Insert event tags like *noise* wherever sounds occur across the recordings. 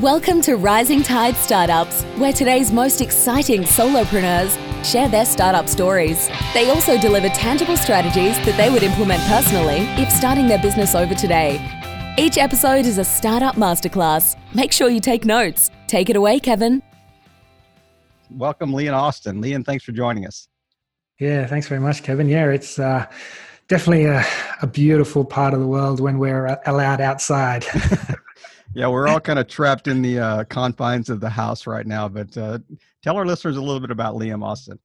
Welcome to Rising Tide Startups, where today's most exciting solopreneurs share their startup stories. They also deliver tangible strategies that they would implement personally if starting their business over today. Each episode is a startup masterclass. Make sure you take notes. Take it away, Kevin. Welcome, Liam Austin. Liam, thanks for joining us. Yeah, thanks very much, Kevin. Yeah, it's uh, definitely a, a beautiful part of the world when we're allowed outside. *laughs* yeah, we're all kind of trapped in the uh, confines of the house right now. But uh, tell our listeners a little bit about Liam Austin.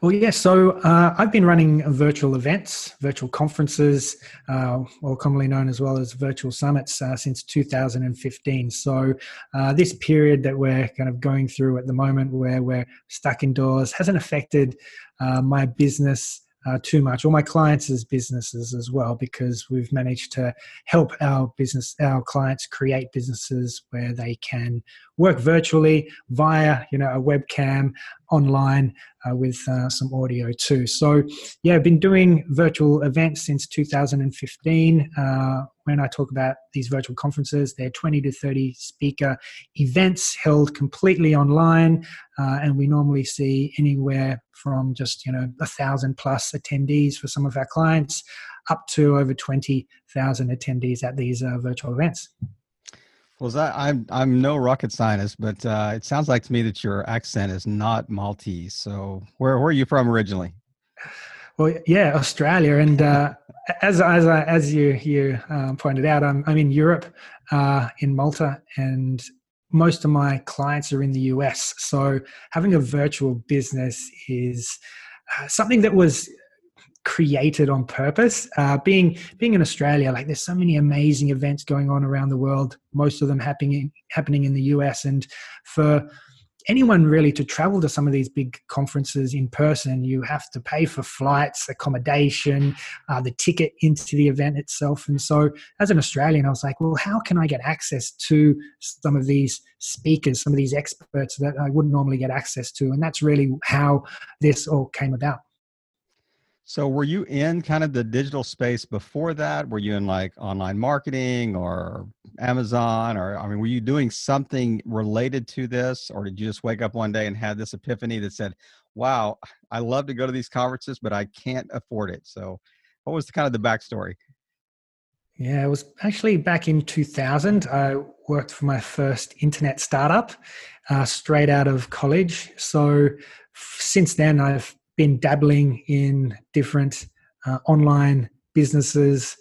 Well, yes. Yeah, so uh, I've been running virtual events, virtual conferences, uh, or commonly known as well as virtual summits, uh, since 2015. So uh, this period that we're kind of going through at the moment, where we're stuck indoors, hasn't affected uh, my business uh, too much, or my clients' businesses as well, because we've managed to help our business, our clients create businesses where they can work virtually via, you know, a webcam online uh, with uh, some audio too. So, yeah, I've been doing virtual events since 2015. Uh, when I talk about these virtual conferences, they're 20 to 30 speaker events held completely online, uh, and we normally see anywhere from just you know a thousand plus attendees for some of our clients, up to over 20,000 attendees at these uh, virtual events. Well, I'm I'm no rocket scientist, but uh, it sounds like to me that your accent is not Maltese. So where where are you from originally? Well, yeah, Australia, and uh, as as as you you um, pointed out, I'm I'm in Europe, uh, in Malta, and most of my clients are in the US. So having a virtual business is uh, something that was created on purpose. Uh, being being in Australia, like there's so many amazing events going on around the world. Most of them happening happening in the US, and for anyone really to travel to some of these big conferences in person, you have to pay for flights, accommodation, uh, the ticket into the event itself. And so, as an Australian, I was like, well, how can I get access to some of these speakers, some of these experts that I wouldn't normally get access to? And that's really how this all came about. So were you in kind of the digital space before that? Were you in like online marketing or Amazon or I mean were you doing something related to this or did you just wake up one day and had this epiphany that said, "Wow, I love to go to these conferences but I can't afford it." So what was the kind of the backstory? Yeah, it was actually back in 2000. I worked for my first internet startup uh, straight out of college. So since then, I've been dabbling in different uh, online businesses,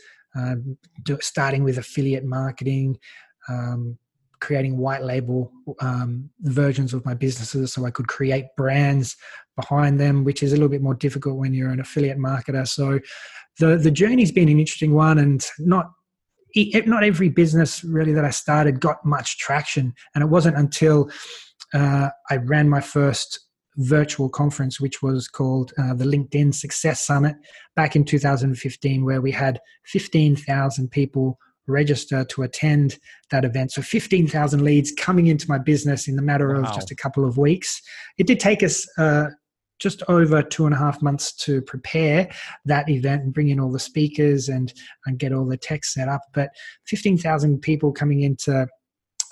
do, starting with affiliate marketing, um, creating white label um, versions of my businesses so I could create brands behind them, which is a little bit more difficult when you're an affiliate marketer. So the the journey's been an interesting one, and not not every business really that I started got much traction, and it wasn't until uh, I ran my first virtual conference, which was called uh, the LinkedIn Success Summit back in 2015, where we had 15,000 people register to attend that event. So 15,000 leads coming into my business in the matter wow. of just a couple of weeks. It did take us uh, just over two and a half months to prepare that event and bring in all the speakers and, and get all the tech set up. But 15,000 people coming into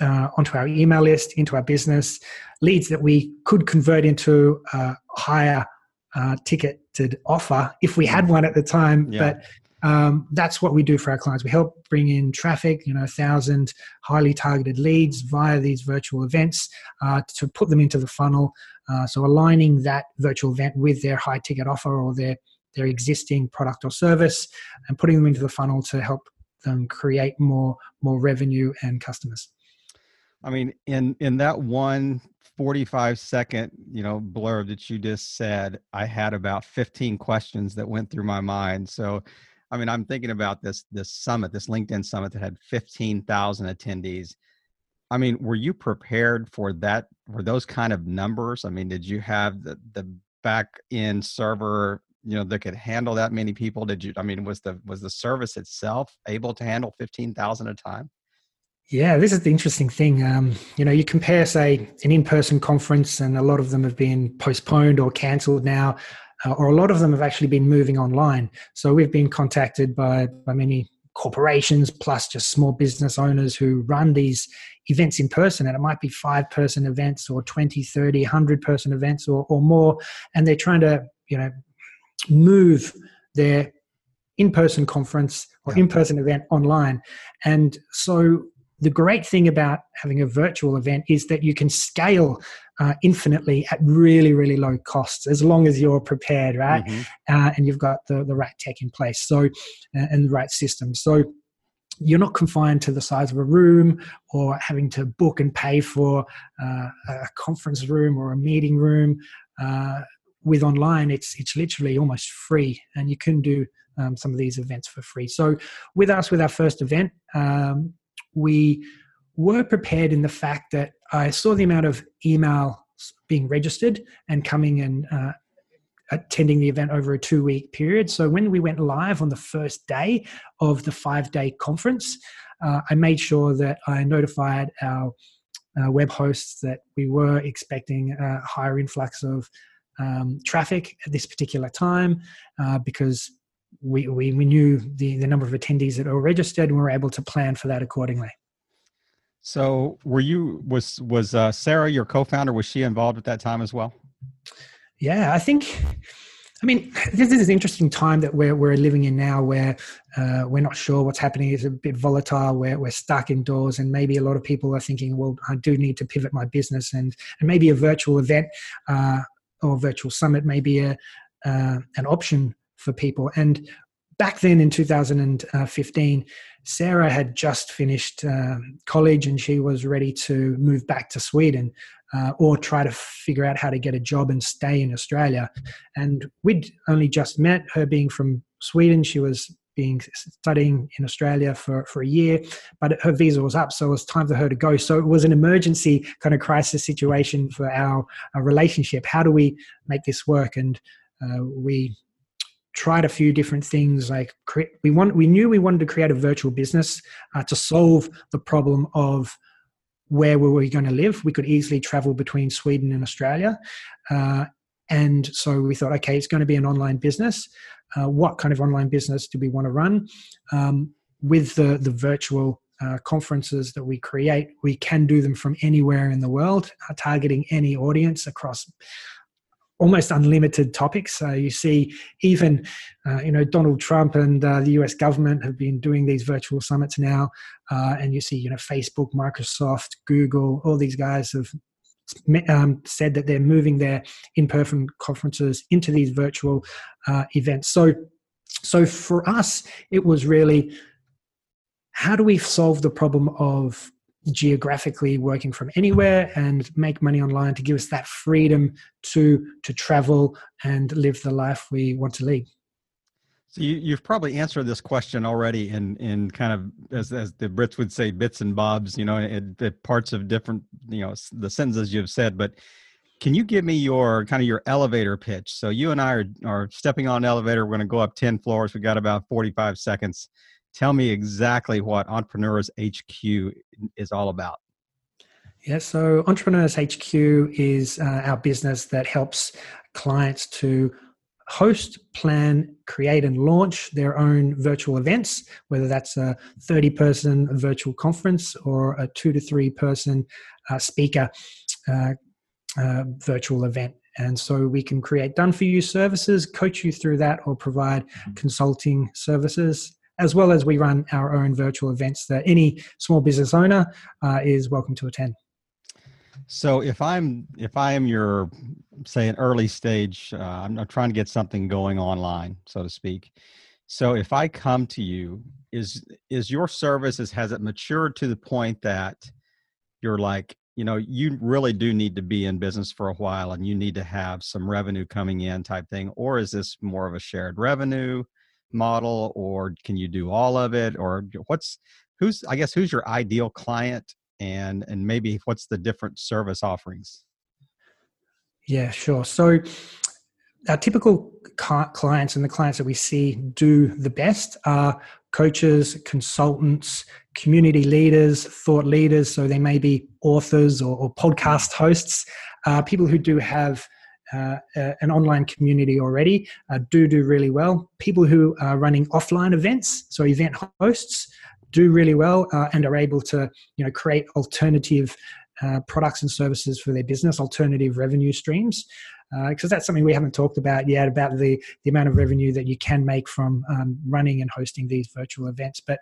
uh, onto our email list, into our business, leads that we could convert into a higher uh, ticketed offer if we had one at the time. Yeah. But um, that's what we do for our clients. We help bring in traffic, you know, a thousand highly targeted leads via these virtual events uh, to put them into the funnel. Uh, so aligning that virtual event with their high ticket offer or their their existing product or service, and putting them into the funnel to help them create more more revenue and customers. I mean, in in that one 45 second, you know, blurb that you just said, I had about 15 questions that went through my mind. So, I mean, I'm thinking about this this summit, this LinkedIn summit that had 15,000 attendees. I mean, were you prepared for that? Were those kind of numbers? I mean, did you have the the back end server, you know, that could handle that many people? Did you? I mean, was the was the service itself able to handle 15,000 at a time? Yeah, this is the interesting thing. Um, you know, you compare, say, an in-person conference, and a lot of them have been postponed or cancelled now, uh, or a lot of them have actually been moving online. So we've been contacted by by many corporations plus just small business owners who run these events in person and it might be five person events or 20 30 100 person events or, or more and they're trying to you know move their in-person conference or in-person event online and so the great thing about having a virtual event is that you can scale uh, infinitely at really really low costs as long as you're prepared right? Mm-hmm. uh, and you've got the, the right tech in place. So uh, and the right system. So you're not confined to the size of a room or having to book and pay for uh, a conference room or a meeting room. Uh, with online it's it's literally almost free and you can do um, some of these events for free. So with us with our first event um, we were prepared in the fact that I saw the amount of email being registered and coming and uh, attending the event over a two week period. So when we went live on the first day of the five day conference, uh, I made sure that I notified our uh, web hosts that we were expecting a higher influx of um, traffic at this particular time uh, because we, we, we knew the, the number of attendees that were registered and we were able to plan for that accordingly. So were you, was, was uh, Sarah, your co-founder, was she involved at that time as well? Yeah, I think, I mean, this is an interesting time that we're, we're living in now where uh, we're not sure what's happening. It's a bit volatile. We're, we're stuck indoors and maybe a lot of people are thinking, well, I do need to pivot my business and, and maybe a virtual event uh, or virtual summit may be a, uh, an option for people. And back then in 2015, Sarah had just finished um, college and she was ready to move back to Sweden uh, or try to figure out how to get a job and stay in Australia. And we'd only just met, her being from Sweden. She was being studying in Australia for, for a year, but her visa was up, so it was time for her to go. So it was an emergency kind of crisis situation for our, our relationship. How do we make this work? And uh, we tried a few different things like we want we knew we wanted to create a virtual business uh, to solve the problem of where were we going to live. We could easily travel between sweden and australia uh, and so we thought okay it's going to be an online business. Uh, what kind of online business do we want to run? Um, with the the virtual uh, conferences that we create we can do them from anywhere in the world uh, targeting any audience across almost unlimited topics. So you see, even uh, you know Donald Trump and uh, the U.S. government have been doing these virtual summits now, uh, and you see you know Facebook, Microsoft, Google, all these guys have um, said that they're moving their in-person conferences into these virtual uh, events. So, so for us, it was really how do we solve the problem of geographically working from anywhere and make money online to give us that freedom to to travel and live the life we want to lead. So you, you've probably answered this question already in in kind of as as the brits would say bits and bobs you know the parts of different you know the sentences you've said but can you give me your kind of your elevator pitch? So you and i are, are stepping on an elevator. We're going to go up 10 floors. We got about 45 seconds tell me exactly what Entrepreneurs HQ is all about. Yeah, so Entrepreneurs HQ is uh, our business that helps clients to host, plan, create, and launch their own virtual events, whether that's a 30 person virtual conference or a two to three person uh, speaker uh, uh, virtual event. And so we can create done for you services, coach you through that, or provide mm-hmm. consulting services as well as we run our own virtual events that any small business owner uh, is welcome to attend. So if I'm if I am your say an early stage, uh, I'm, I'm trying to get something going online, so to speak. So if I come to you, is is your services has it matured to the point that you're like you know you really do need to be in business for a while and you need to have some revenue coming in type thing or is this more of a shared revenue model or can you do all of it or what's who's i guess who's your ideal client and and maybe what's the different service offerings? Yeah sure. So our typical clients and the clients that we see do the best are coaches consultants community leaders thought leaders so they may be authors or, or podcast hosts uh, people who do have uh, uh, an online community already uh, do do really well. People who are running offline events, so event hosts, do really well uh, and are able to you know create alternative uh, products and services for their business, alternative revenue streams because uh, that's something we haven't talked about yet about the, the amount of revenue that you can make from um, running and hosting these virtual events. But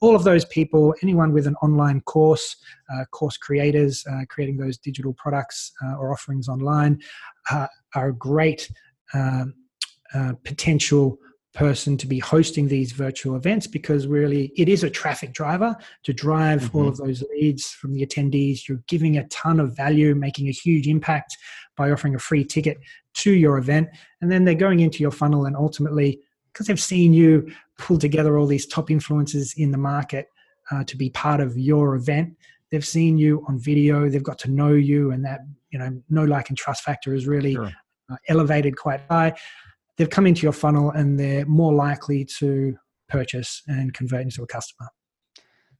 all of those people, anyone with an online course, uh, course creators, uh, creating those digital products uh, or offerings online, uh, are a great um, uh, potential person to be hosting these virtual events because really it is a traffic driver to drive mm-hmm. all of those leads from the attendees. You're giving a ton of value, making a huge impact by offering a free ticket to your event. And then they're going into your funnel and ultimately, because they've seen you pull together all these top influencers in the market uh, to be part of your event, they've seen you on video, they've got to know you, and that, you know, know, like, and trust factor is really sure. uh, elevated quite high they've come into your funnel and they're more likely to purchase and convert into a customer.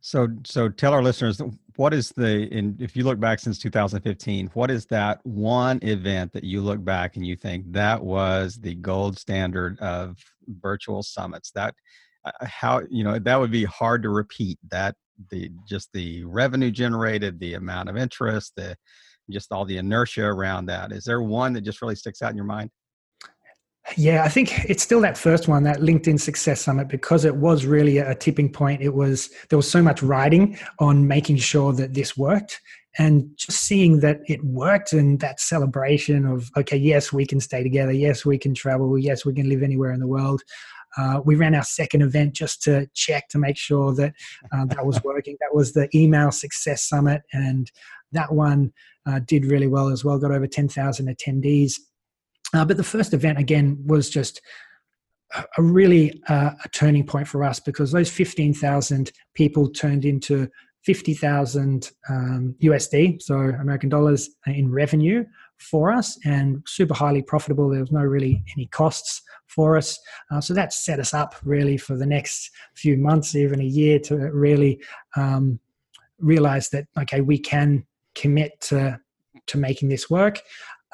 So, so tell our listeners what is the in if you look back since 2015, what is that one event that you look back and you think that was the gold standard of virtual summits? That uh, how you know that would be hard to repeat. That the just the revenue generated, the amount of interest, the just all the inertia around that. Is there one that just really sticks out in your mind? Yeah, I think it's still that first one, that LinkedIn Success Summit, because it was really a tipping point. It was there was so much riding on making sure that this worked, and just seeing that it worked, and that celebration of okay, yes, we can stay together, yes, we can travel, yes, we can live anywhere in the world. Uh, we ran our second event just to check to make sure that uh, that was working. That was the Email Success Summit, and that one uh, did really well as well. Got over ten thousand attendees uh, but the first event, again, was just a really uh, a turning point for us because those 15,000 people turned into 50,000 um, USD, so American dollars in revenue for us and super highly profitable. There was no really any costs for us. Uh, so that set us up really for the next few months, even a year to really um, realize that, okay, we can commit to, to making this work.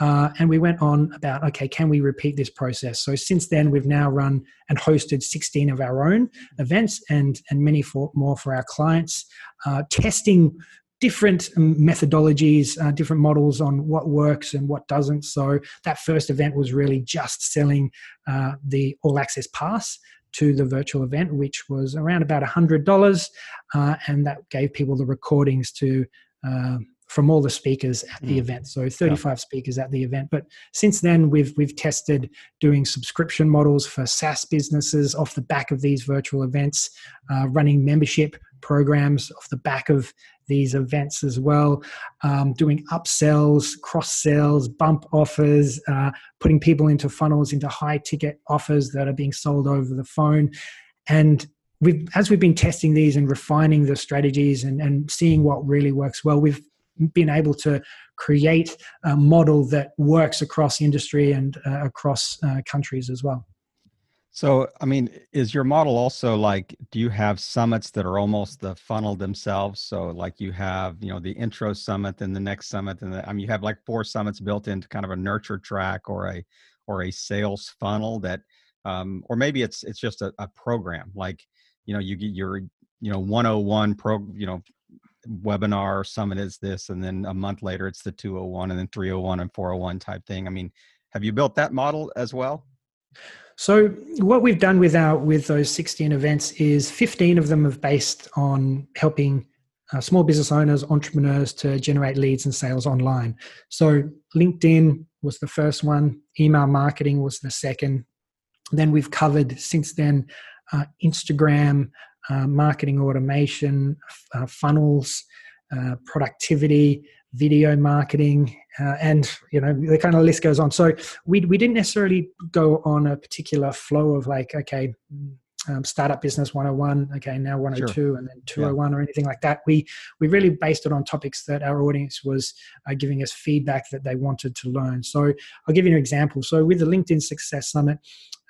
Uh, and we went on about okay can we repeat this process so since then we've now run and hosted 16 of our own events and and many for, more for our clients uh, testing different methodologies uh, different models on what works and what doesn't so that first event was really just selling uh, the all access pass to the virtual event, which was around about $100. Uh, and that gave people the recordings to uh, from all the speakers at the mm. event. So 35 yeah. speakers at the event. But since then, we've we've tested doing subscription models for SaaS businesses off the back of these virtual events, uh, running membership programs off the back of these events as well, um, doing upsells, cross sells, bump offers, uh, putting people into funnels into high ticket offers that are being sold over the phone, and We've, as we've been testing these and refining the strategies and, and seeing what really works well, we've been able to create a model that works across industry and uh, across uh, countries as well. So, I mean, is your model also like, do you have summits that are almost the funnel themselves? So, like you have, you know, the intro summit and the next summit, and the, I mean, you have like four summits built into kind of a nurture track or a or a sales funnel that, um, or maybe it's it's just a, a program like, you know, you get your you know 101 pro you know webinar summit is this and then a month later it's the 201 and then 301 and 401 type thing. I mean have you built that model as well? So what we've done with our with those 16 events is 15 of them have based on helping uh, small business owners entrepreneurs to generate leads and sales online. So linkedin was the first one email marketing was the second. Then we've covered since then uh, instagram uh, marketing automation, uh, funnels, uh, productivity, video marketing, uh, and you know the kind of list goes on. So we we didn't necessarily go on a particular flow of like, okay, um, startup business 101 okay now 102 Sure. and then 201 or anything like that we we really based it on topics that our audience was uh, giving us feedback that they wanted to learn so i'll give you an example so with the linkedin success summit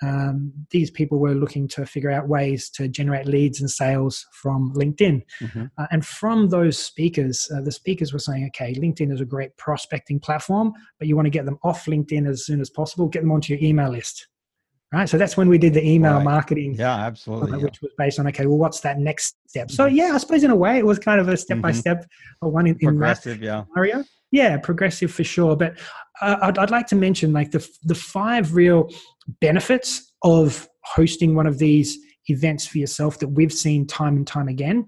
um, these people were looking to figure out ways to generate leads and sales from linkedin Mhm. uh, and from those speakers, uh, the speakers were saying, okay, LinkedIn is a great prospecting platform, but you want to get them off LinkedIn as soon as possible, get them onto your email list. Right. So that's when we did the email Right. marketing, Yeah, absolutely. yeah. which was based on, okay, well, what's that next step? So, yeah, I suppose in a way it was kind of a step by step one in, in Progressive, yeah. scenario. Yeah, progressive for sure. But uh, I'd, I'd like to mention like the the five real benefits of hosting one of these events for yourself that we've seen time and time again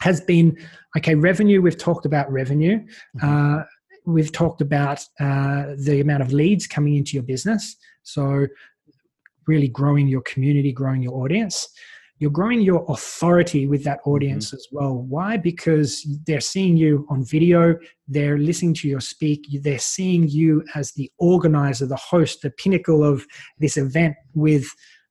has been okay. Revenue. We've talked about revenue. Mhm. Uh, we've talked about uh, the amount of leads coming into your business. So, really growing your community, growing your audience. You're growing your authority with that audience as well. Why? Because they're seeing you on video, they're listening to your speak, they're seeing you as the organizer, the host, the pinnacle of this event with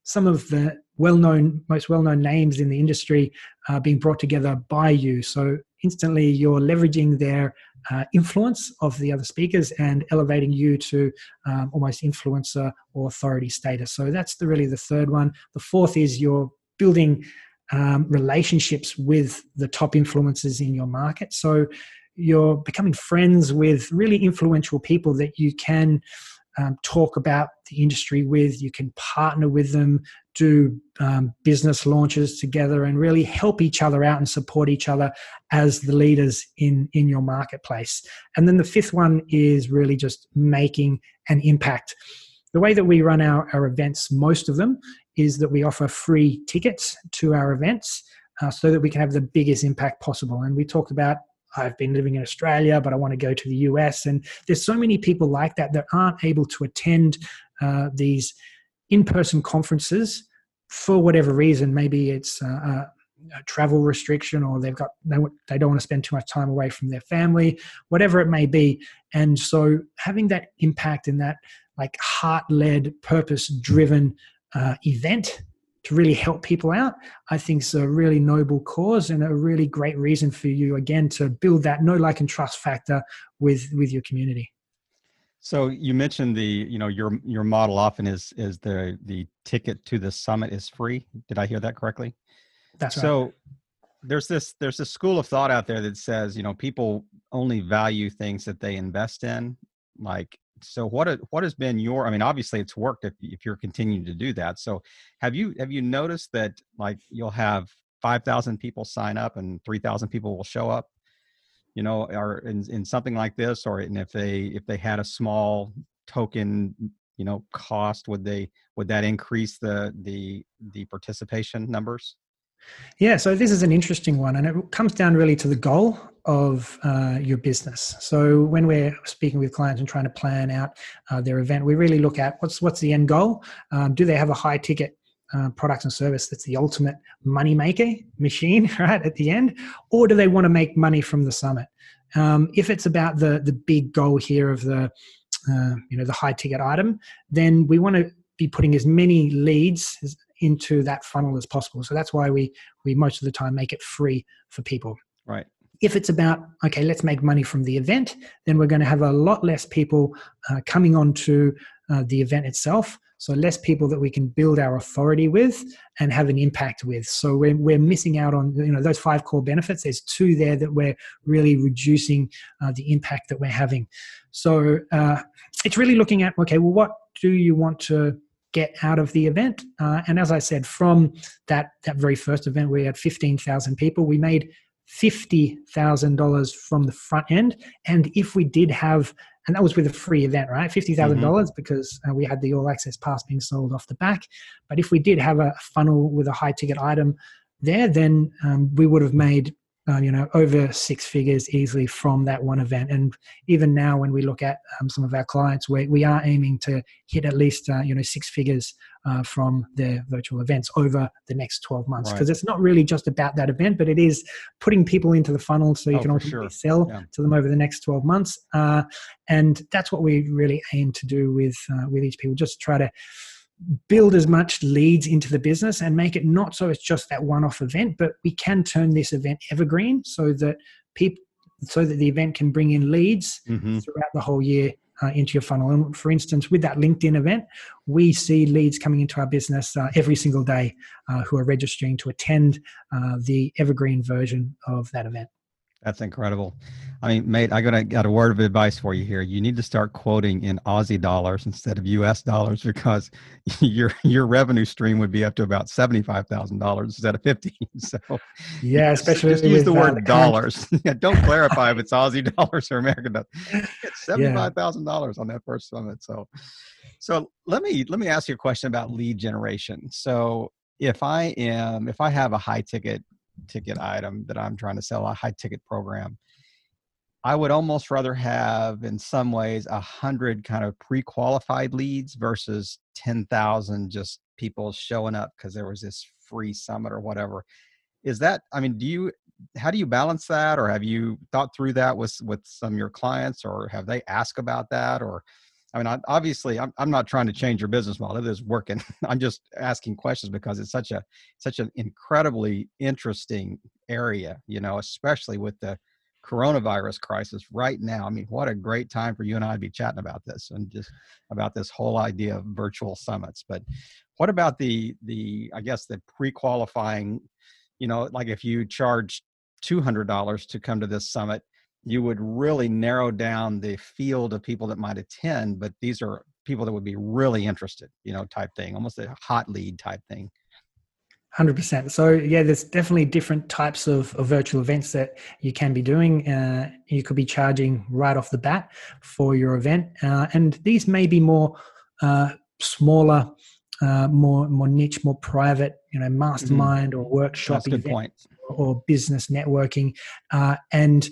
some of the well-known most well-known names in the industry uh, being brought together by you so instantly you're leveraging their uh, influence of the other speakers and elevating you to um, almost influencer or authority status. So that's the really the third one. The fourth is you're building um, relationships with the top influencers in your market. So you're becoming friends with really influential people that you can um, talk about the industry with. You can partner with them, do um, business launches together, and really help each other out and support each other as the leaders in in your marketplace. And then the fifth one is really just making an impact. The way that we run our, our events, most of them, is that we offer free tickets to our events uh, so that we can have the biggest impact possible. And we talked about I've been living in Australia, but I want to go to the US. And there's so many people like that that aren't able to attend uh, these in person conferences for whatever reason. Maybe it's uh, a, travel restriction or they've got, they, they don't want to spend too much time away from their family, whatever it may be. And so having that impact in that like heart led, purpose driven uh, event to really help people out, I think is a really noble cause and a really great reason for you again to build that no like and trust factor with with your community. So you mentioned the, you know, your your model often is is the the ticket to the summit is free. Did I hear that correctly? That's right. so there's this there's a school of thought out there that says, you know, people only value things that they invest in. Like, so what what has been your? I mean, obviously it's worked if if you're continuing to do that. So have you have you noticed that like you'll have five thousand people sign up and three thousand people will show up? You know, or in, in something like this, or if they if they had a small token, you know, cost, would they would that increase the the the participation numbers? Yeah, so this is an interesting one, and it comes down really to the goal of uh, your business. So when we're speaking with clients and trying to plan out uh, their event, we really look at what's what's the end goal. Um, do they have a high ticket uh, product and service that's the ultimate money maker machine, *laughs* right at the end, or do they want to make money from the summit? Um, if it's about the the big goal here of the uh, you know the high ticket item, then we want to be putting as many leads as, into that funnel as possible. So that's why we we most of the time make it free for people. Right. If it's about okay, let's make money from the event, then we're going to have a lot less people uh, coming onto uh, the event itself. So less people that we can build our authority with and have an impact with. So we're, we're missing out on you know those five core benefits. There's two there that we're really reducing uh, the impact that we're having. So uh, it's really looking at okay, well, what do you want to get out of the event? Uh, and as I said, from that that very first event, we had 15,000 people. We made $50,000 from the front end. And if we did have, and that was with a free event, right? $50,000 Mm-hmm. because uh, we had the all access pass being sold off the back. But if we did have a funnel with a high ticket item there, then um, we would have made uh, you know over six figures easily from that one event and even now when we look at um, some of our clients we, we are aiming to hit at least uh, you know six figures uh, from their virtual events over the next 12 months Right. because it's not really just about that event but it is putting people into the funnel so you Oh, can ultimately sure. sell Yeah. to them over the next 12 months uh, and that's what we really aim to do with uh, with each people just try to build as much leads into the business and make it not so it's just that one-off event, but we can turn this event evergreen so that people so that the event can bring in leads mm-hmm. throughout the whole year uh, into your funnel. And for instance, with that LinkedIn event, we see leads coming into our business uh, every single day uh, who are registering to attend uh, the evergreen version of that event. That's incredible. I mean, mate, I got a, got a word of advice for you here. You need to start quoting in Aussie dollars instead of U.S. dollars *laughs* because your your revenue stream would be up to about seventy five thousand dollars instead of fifteen. *laughs* So yeah, especially just use the word dollars. *laughs* yeah, don't clarify if it's Aussie dollars or American dollars. It's seventy five thousand dollars on that first summit. So, so let me let me ask you a question about lead generation. So if I am if I have a high ticket ticket item that I'm trying to sell, a high ticket program. I would almost rather have, in some ways, a hundred kind of pre-qualified leads versus ten thousand just people showing up because there was this free summit or whatever. Is that? I mean, do you? How do you balance that, or have you thought through that with with some of your clients, or have they asked about that, or I mean, obviously, I'm, I'm not trying to change your business model. It is working. *laughs* I'm just asking questions because it's such a such an incredibly interesting area. You know, especially with the coronavirus crisis right now. I mean, what a great time for you and I to be chatting about this and just about this whole idea of virtual summits. But what about the the I guess the pre-qualifying? You know, like if you charge two hundred dollars to come to this summit you would really narrow down the field of people that might attend but these are people that would be really interested you know type thing almost a hot lead type thing 100% so yeah there's definitely different types of, of virtual events that you can be doing uh, you could be charging right off the bat for your event uh, and these may be more uh, smaller uh, more more niche more private you know mm-hmm. mastermind mm-hmm. or workshop events or business networking uh, and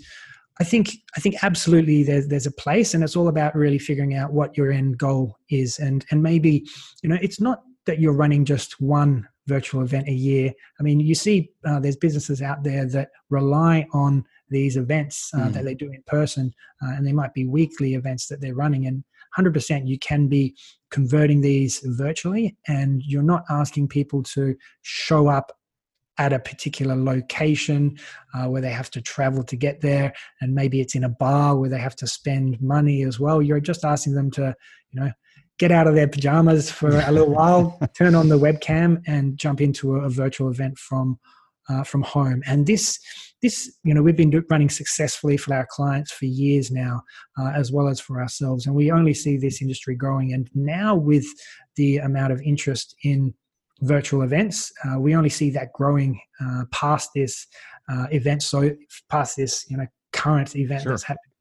I think I think absolutely there's there's a place, and it's all about really figuring out what your end goal is, and and maybe you know it's not that you're running just one virtual event a year. I mean, you see, uh, there's businesses out there that rely on these events uh, mm. that they do in person, uh, and they might be weekly events that they're running. And 100% you can be converting these virtually, and you're not asking people to show up at a particular location uh, where they have to travel to get there. And maybe it's in a bar where they have to spend money as well. You're just asking them to you know get out of their pajamas for a little *laughs* while turn on the webcam and jump into a, a virtual event from uh, from home. And this this you know we've been do, running successfully for our clients for years now uh, as well as for ourselves. And we only see this industry growing. And now with the amount of interest in virtual events. Uh, we only see that growing uh, past this uh, event, so past this you know current event sure. that's happening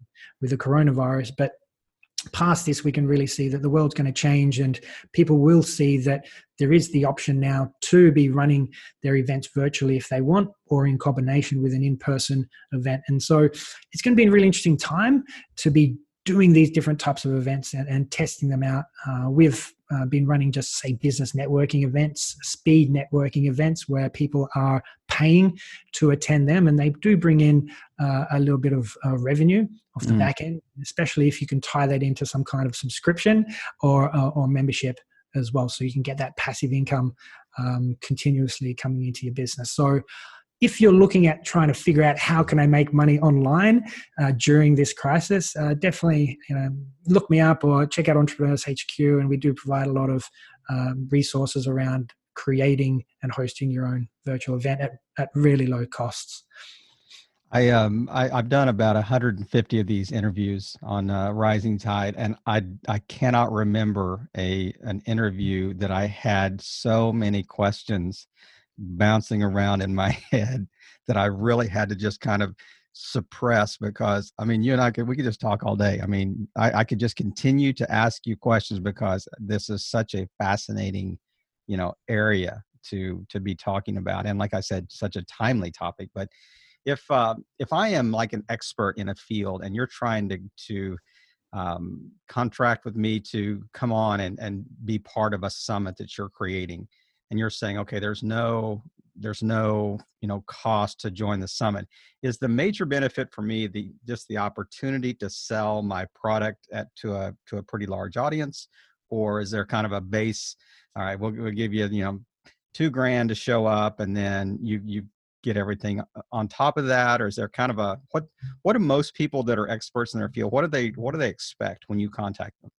with the coronavirus. But past this, we can really see that the world's going to change, and people will see that there is the option now to be running their events virtually if they want, or in combination with an in-person event. And so, it's going to be a really interesting time to be doing these different types of events and, and testing them out. Uh, we've uh, been running just say business networking events, speed networking events where people are paying to attend them, and they do bring in uh, a little bit of uh, revenue off the mm. back end, especially if you can tie that into some kind of subscription or uh, or membership as well, so you can get that passive income um, continuously coming into your business. So if you're looking at trying to figure out how can I make money online uh, during this crisis, uh, definitely you know, look me up or check out Entrepreneurs HQ, and we do provide a lot of um, resources around creating and hosting your own virtual event at, at really low costs. I um I, have done about 150 of these interviews on uh, Rising Tide, and I I cannot remember a an interview that I had so many questions bouncing around in my *laughs* head that I really had to just kind of suppress because I mean you and I could we could just talk all day. I mean I, I could just continue to ask you questions because this is such a fascinating, you know, area to to be talking about and like I said, such a timely topic. But if uh, if I am like an expert in a field and you're trying to to um, contract with me to come on and, and be part of a summit that you're creating and you're saying okay there's no there's no you know cost to join the summit is the major benefit for me the just the opportunity to sell my product at to a to a pretty large audience or is there kind of a base? All right, we'll, we'll give you you know two grand to show up, and then you you get everything on top of that, or is there kind of a what what do most people that are experts in their field what do they what do they expect when you contact them?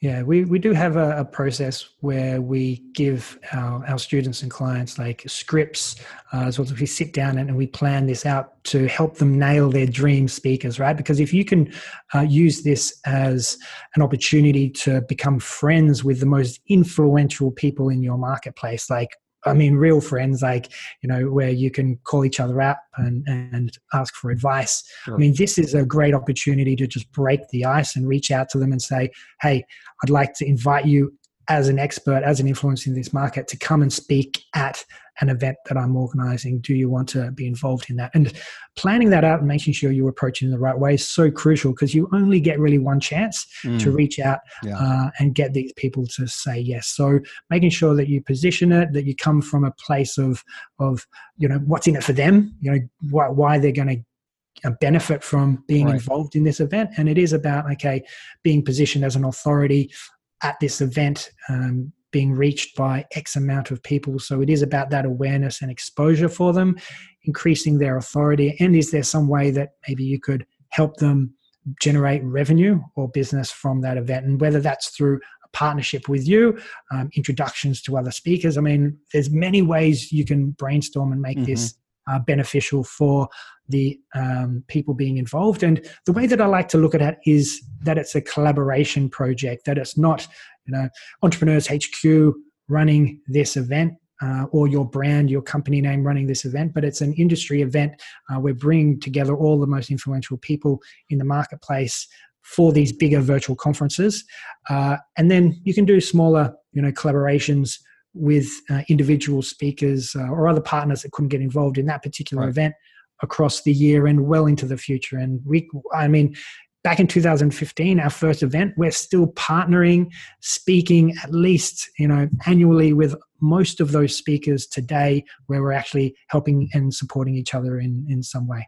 Yeah, we, we do have a, a, process where we give our, our students and clients like scripts, uh, as well as we sit down and, and, we plan this out to help them nail their dream speakers, right? Because if you can uh, use this as an opportunity to become friends with the most influential people in your marketplace, like I mean, real friends, like, you know, where you can call each other up and, and ask for advice. Sure. I mean, this is a great opportunity to just break the ice and reach out to them and say, hey, I'd like to invite you as an expert, as an influence in this market, to come and speak at an event that I'm organizing? Do you want to be involved in that? And planning that out and making sure you're approaching in the right way is so crucial because you only get really one chance mm. to reach out yeah. uh, and get these people to say yes. So making sure that you position it, that you come from a place of of you know what's in it for them, you know why, why they're going to benefit from being right. involved in this event and it is about okay being positioned as an authority at this event um, being reached by X amount of people. So it is about that awareness and exposure for them, increasing their authority. And is there some way that maybe you could help them generate revenue or business from that event? And whether that's through a partnership with you, um, introductions to other speakers. I mean, there's many ways you can brainstorm and make mm-hmm. this uh, beneficial for the um, people being involved. And the way that I like to look at it is that it's a collaboration project, that it's not you know, Entrepreneurs HQ running this event uh, or your brand, your company name running this event, but it's an industry event. Uh, we're bringing together all the most influential people in the marketplace for these bigger virtual conferences, uh, and then you can do smaller, you know, collaborations with uh, individual speakers uh, or other partners that couldn't get involved in that particular right. event across the year and well into the future. And we, I mean, back in 2015 our first event we're still partnering speaking at least you know annually with most of those speakers today where we're actually helping and supporting each other in in some way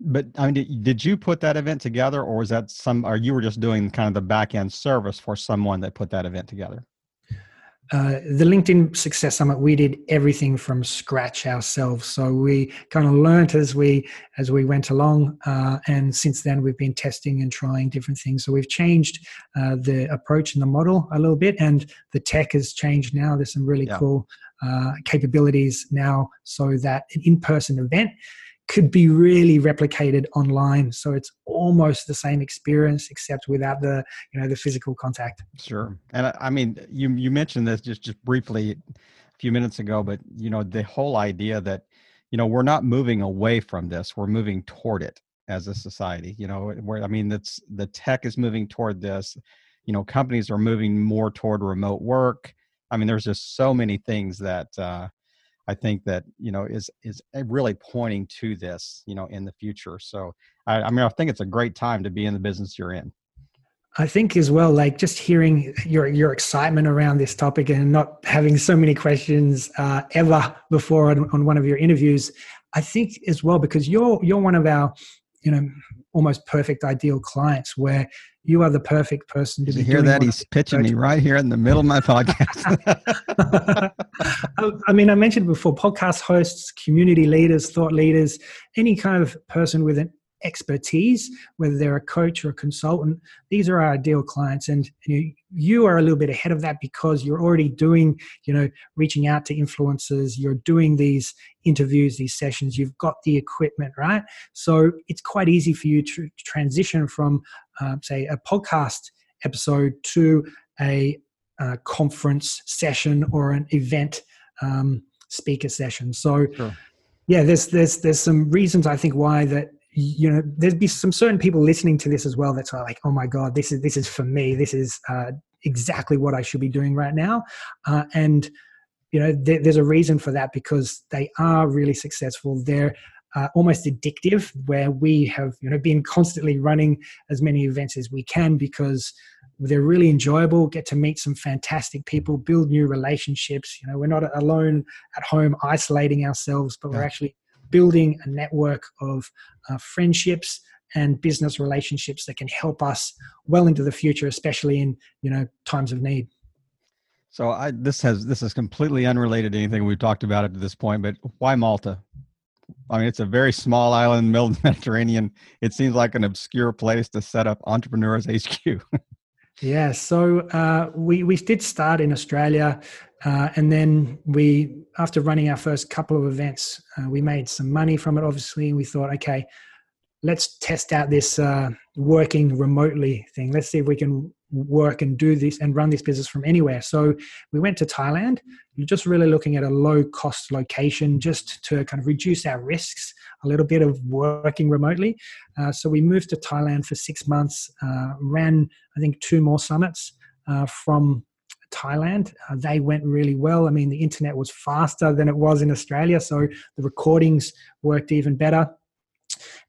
but i mean did, did you put that event together or was that some or you were just doing kind of the back end service for someone that put that event together uh, the LinkedIn Success Summit, we did everything from scratch ourselves. So we kind of learned as we as we went along, uh, and since then we've been testing and trying different things. So we've changed uh, the approach and the model a little bit, and the tech has changed now. There's some really yeah. cool uh, capabilities now, so that an in-person event could be really replicated online. So it's almost the same experience except without the you know the physical contact. Sure. And I, I mean you you mentioned this just just briefly a few minutes ago but you know the whole idea that you know we're not moving away from this we're moving toward it as a society you know where i mean that's the tech is moving toward this you know companies are moving more toward remote work. I mean there's just so many things that uh I think that you know is is really pointing to this you know in the future. So I, I mean I think it's a great time to be in the business you're in. I think as well, like just hearing your your excitement around this topic and not having so many questions uh, ever before on, on one of your interviews, I think as well because you're you're one of our you know almost perfect ideal clients where you are the perfect person to Did be. You hear that? He's pitching me right here in the middle of my podcast. *laughs* *laughs* I mean, I mentioned before podcast hosts, community leaders, thought leaders, any kind of person with an expertise, whether they're a coach or a consultant, these are our ideal clients. And you, you are a little bit ahead of that because you're already doing, you know, reaching out to influencers, you're doing these interviews, these sessions, you've got the equipment, right? So it's quite easy for you to transition from, uh, say, a podcast episode to a, a, conference session or an event um, speaker session. So, sure. yeah, there's there's there's some reasons I think why that you know there'd be some certain people listening to this as well that's like oh my god this is this is for me. This is uh, exactly what i should be doing right now. Uh, and you know there, there's a reason for that because they are really successful. They're uh, almost addictive where we have you know been constantly running as many events as we can because they're really enjoyable get to meet some fantastic people build new relationships. You know we're not alone at home isolating ourselves but we're actually building a network of uh, friendships and business relationships that can help us well into the future, especially in you know times of need. So I this has this is completely unrelated to anything we've talked about at this point, but why Malta? I mean, it's a very small island in *laughs* the middle of the Mediterranean. It seems like an obscure place to set up entrepreneurs HQ. *laughs* yeah, so uh, we we did start in Australia, uh, and then we, after running our first couple of events, uh, we made some money from it. Obviously, and we thought, okay, let's test out this uh, working remotely thing. Let's see if we can work and do this and run this business from anywhere. So we went to Thailand, just really looking at a low cost location just to kind of reduce our risks a little bit of working remotely. Uh, so we moved to Thailand for six months, uh, ran, I think, two more summits uh, from Thailand. Uh, they went really well. I mean, the internet was faster than it was in Australia, so the recordings worked even better.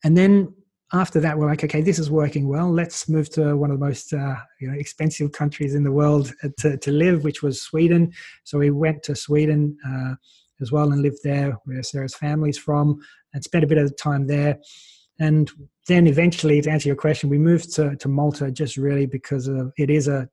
And then after that, we're like, okay, this is working well. Let's move to one of the most uh, you know expensive countries in the world uh, to, to live, which was Sweden. So we went to Sweden uh, as well and lived there, where Sarah's family's from, and spent a bit of time there. And then eventually, to answer your question, we moved to, to Malta just really because of it is a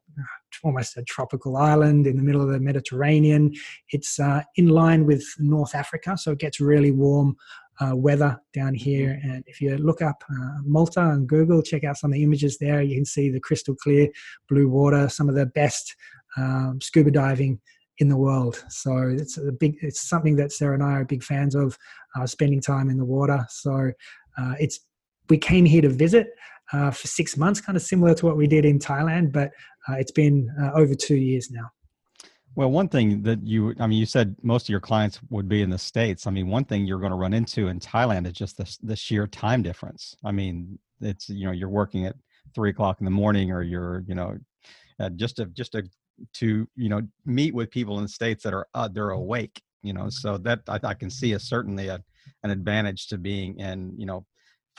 almost a tropical island in the middle of the Mediterranean. It's uh, in line with North Africa, so it gets really warm uh, weather down here. Mm-hmm. And if you look up uh, Malta on Google, check out some of the images there. You can see the crystal clear blue water, some of the best um, scuba diving in the world. So it's a big, it's something that Sarah and I are big fans of, uh, spending time in the water. So uh, it's, we came here to visit uh, for six months, kind of similar to what we did in Thailand, but uh, it's been over two years now. Well, one thing that you, I mean, you said most of your clients would be in the States. I mean, one thing you're going to run into in Thailand is just the, the sheer time difference. I mean, it's, you know, you're working at three o'clock in the morning or you're, you know, uh, just to, just to, to, you know, meet with people in the States that are, uh, they're awake, you know, so that I, I can see is certainly a, an advantage to being in, you know,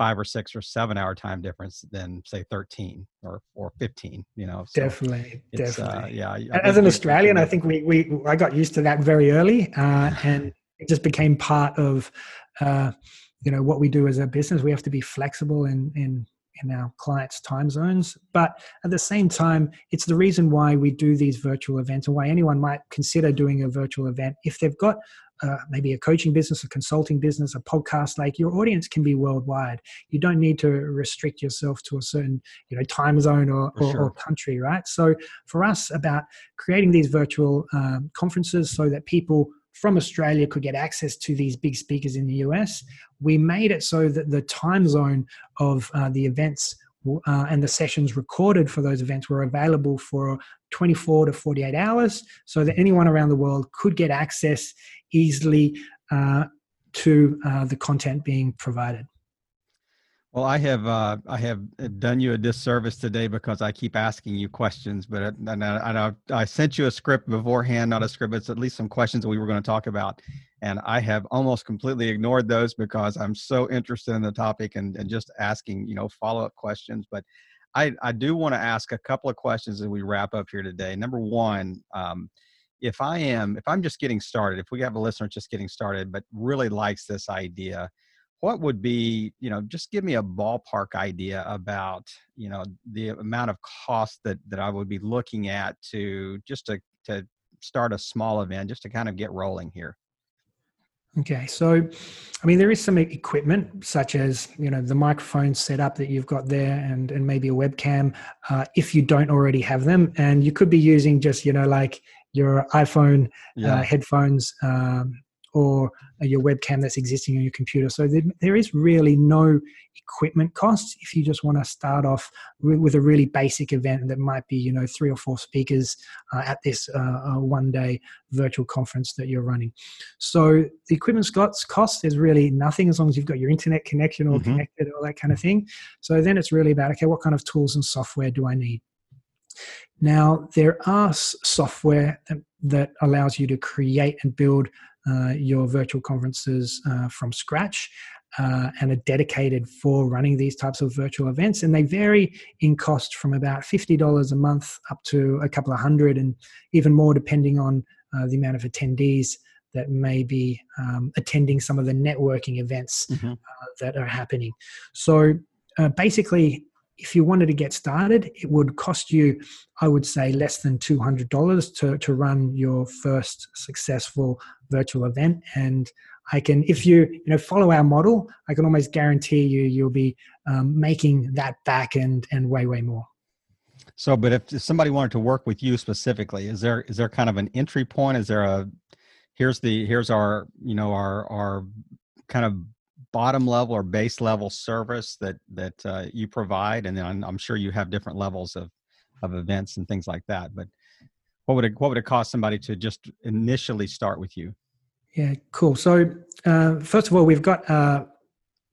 five or six or seven hour time difference than say 13 or or 15 you know so definitely uh, definitely. uh, yeah as an australian i think we we i got used to that very early uh, *laughs* and it just became part of uh, you know what we do as a business. We have to be flexible in in in our clients time zones but at the same time it's the reason why we do these virtual events and why anyone might consider doing a virtual event if they've got uh, maybe a coaching business, a consulting business, a podcast, like your audience can be worldwide. You don't need to restrict yourself to a certain, you know, time zone or, or, sure. or country, right? So for us, about creating these virtual um, conferences so that people from Australia could get access to these big speakers in the US, we made it so that the time zone of uh, the events uh, and the sessions recorded for those events were available for 24 to 48 hours so that anyone around the world could get access easily uh, to uh, the content being provided. Well, I have uh, I have done you a disservice today because I keep asking you questions, but uh, and I, I, I sent you a script beforehand, not a script. It's at least some questions that we were going to talk about, and I have almost completely ignored those because I'm so interested in the topic and, and just asking you know follow up questions. But I I do want to ask a couple of questions as we wrap up here today. Number one. Um, if I am, if I'm just getting started, if we have a listener just getting started, but really likes this idea, what would be, you know, just give me a ballpark idea about, you know, the amount of cost that that I would be looking at to just to to start a small event, just to kind of get rolling here. Okay, so I mean, there is some equipment such as you know the microphone setup that you've got there, and and maybe a webcam uh, if you don't already have them, and you could be using just you know like your iPhone uh, yeah. uh, headphones um, or your webcam that's existing on your computer. So there, there is really no equipment costs if you just want to start off with a really basic event that might be, you know, three or four speakers uh, at this uh, one day virtual conference that you're running. So the equipment costs cost is really nothing as long as you've got your internet connection or mm-hmm. connected, all that kind of thing. So then it's really about, okay, what kind of tools and software do I need? Now, there are software that, that allows you to create and build uh, your virtual conferences uh, from scratch uh, and are dedicated for running these types of virtual events. And they vary in cost from about $50 a month up to a couple of hundred and even more depending on uh, the amount of attendees that may be um, attending some of the networking events mm-hmm. Uh, that are happening. So uh, basically, if you wanted to get started, it would cost you, I would say, less than $200 to, to run your first successful virtual event. And I can, if you you know follow our model, I can almost guarantee you you'll be um, making that back and and way way more. So, but if somebody wanted to work with you specifically, is there is there kind of an entry point? Is there a here's the here's our you know our our kind of bottom level or base level service that that uh, you provide, and then I'm, I'm sure you have different levels of of events and things like that. But what would it what would it cost somebody to just initially start with you? Yeah, cool. So uh, first of all, we've got a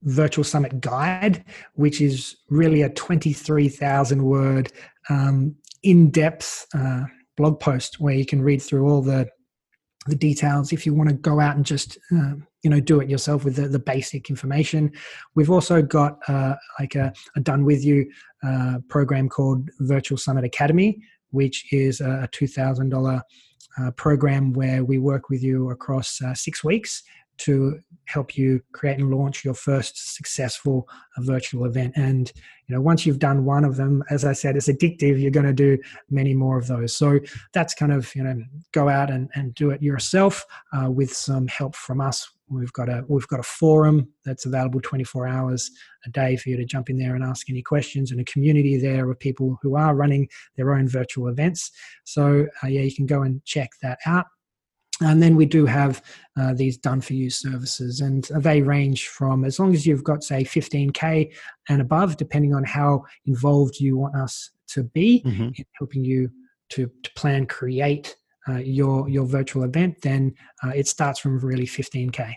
virtual summit guide, which is really a twenty-three thousand word um, in-depth uh, blog post where you can read through all the the details if you want to go out and just uh, you know do it yourself with the, the basic information. We've also got uh, like a, a, done with you uh, program called virtual summit academy which is a $2000 uh, program where we work with you across uh, six weeks to help you create and launch your first successful uh, virtual event. And you know once you've done one of them as i said it's addictive you're going to do many more of those. So that's kind of you know go out and, and do it yourself uh, with some help from us we've got a we've got a forum that's available 24 hours a day for you to jump in there and ask any questions and a community there of people who are running their own virtual events so uh, yeah you can go and check that out and then we do have uh, these done for you services, and they range from as long as you've got, say, 15K and above, depending on how involved you want us to be mm-hmm. in helping you to, to plan, create uh, your, your virtual event, then uh, it starts from really 15K.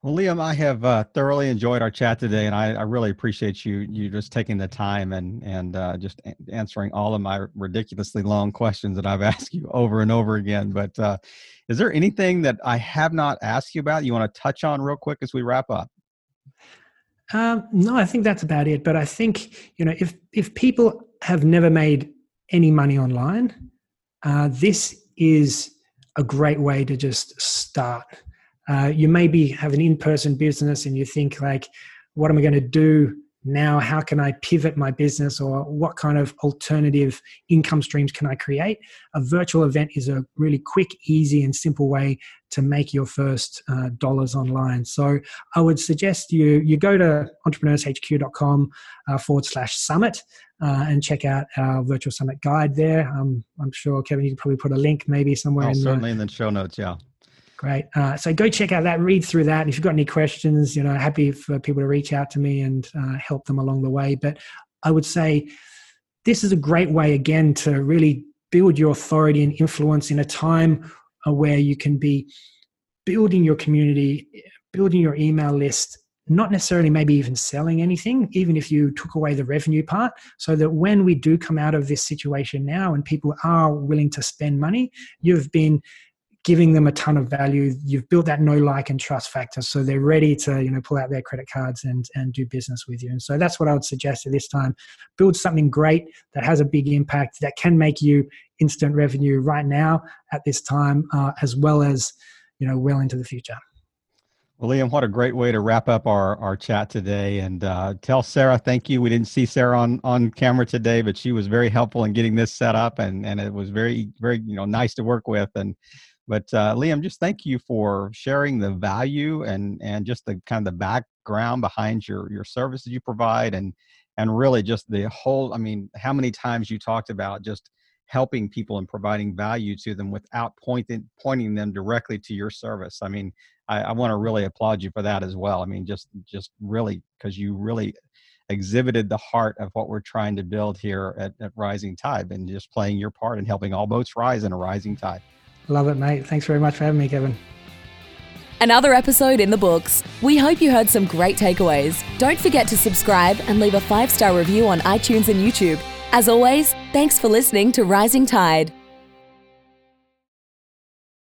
Well, Liam, I have uh, thoroughly enjoyed our chat today, and I, I, really appreciate you you just taking the time and and uh, just a- answering all of my ridiculously long questions that I've *laughs* asked you over and over again. But uh, is there anything that I have not asked you about you want to touch on real quick as we wrap up? Um, no, I think that's about it. But I think you know if if people have never made any money online, uh, this is a great way to just start. Uh, you maybe have an in-person business and you think like what am i going to do now how can i pivot my business or what kind of alternative income streams can i create? A virtual event is a really quick easy and simple way to make your first uh, dollars online. So i would suggest you you go to entrepreneurshq.com uh, forward slash summit uh, and check out our virtual summit guide there. Um, i'm sure kevin you can probably put a link maybe somewhere oh, in certainly the, in the show notes yeah Great. Uh, so go check out that, read through that. And if you've got any questions, you know, happy for people to reach out to me and uh, help them along the way. But I would say this is a great way, again, to really build your authority and influence in a time uh, where you can be building your community, building your email list, not necessarily maybe even selling anything, even if you took away the revenue part, so that when we do come out of this situation now and people are willing to spend money, you've been giving them a ton of value. You've built that know, like, and trust factor, so they're ready to you know pull out their credit cards and and do business with you. And so that's what I would suggest at this time: build something great that has a big impact that can make you instant revenue right now at this time, uh, as well as you know well into the future. Well, Liam, what a great way to wrap up our, our chat today. And uh, tell Sarah, thank you. We didn't see Sarah on, on camera today, but she was very helpful in getting this set up and, and it was very, very, you know, nice to work with. And but uh, Liam, just thank you for sharing the value and and just the kind of the background behind your your services you provide and and really just the whole. I mean, how many times you talked about just helping people and providing value to them without pointing pointing them directly to your service. I mean, I, I want to really applaud you for that as well. I mean, just just really because you really exhibited the heart of what we're trying to build here at, at Rising Tide and just playing your part in helping all boats rise in a rising tide. Love it, mate. Thanks very much for having me, Kevin. Another episode in the books. We hope you heard some great takeaways. Don't forget to subscribe and leave a five star review on iTunes and YouTube. As always, thanks for listening to Rising Tide.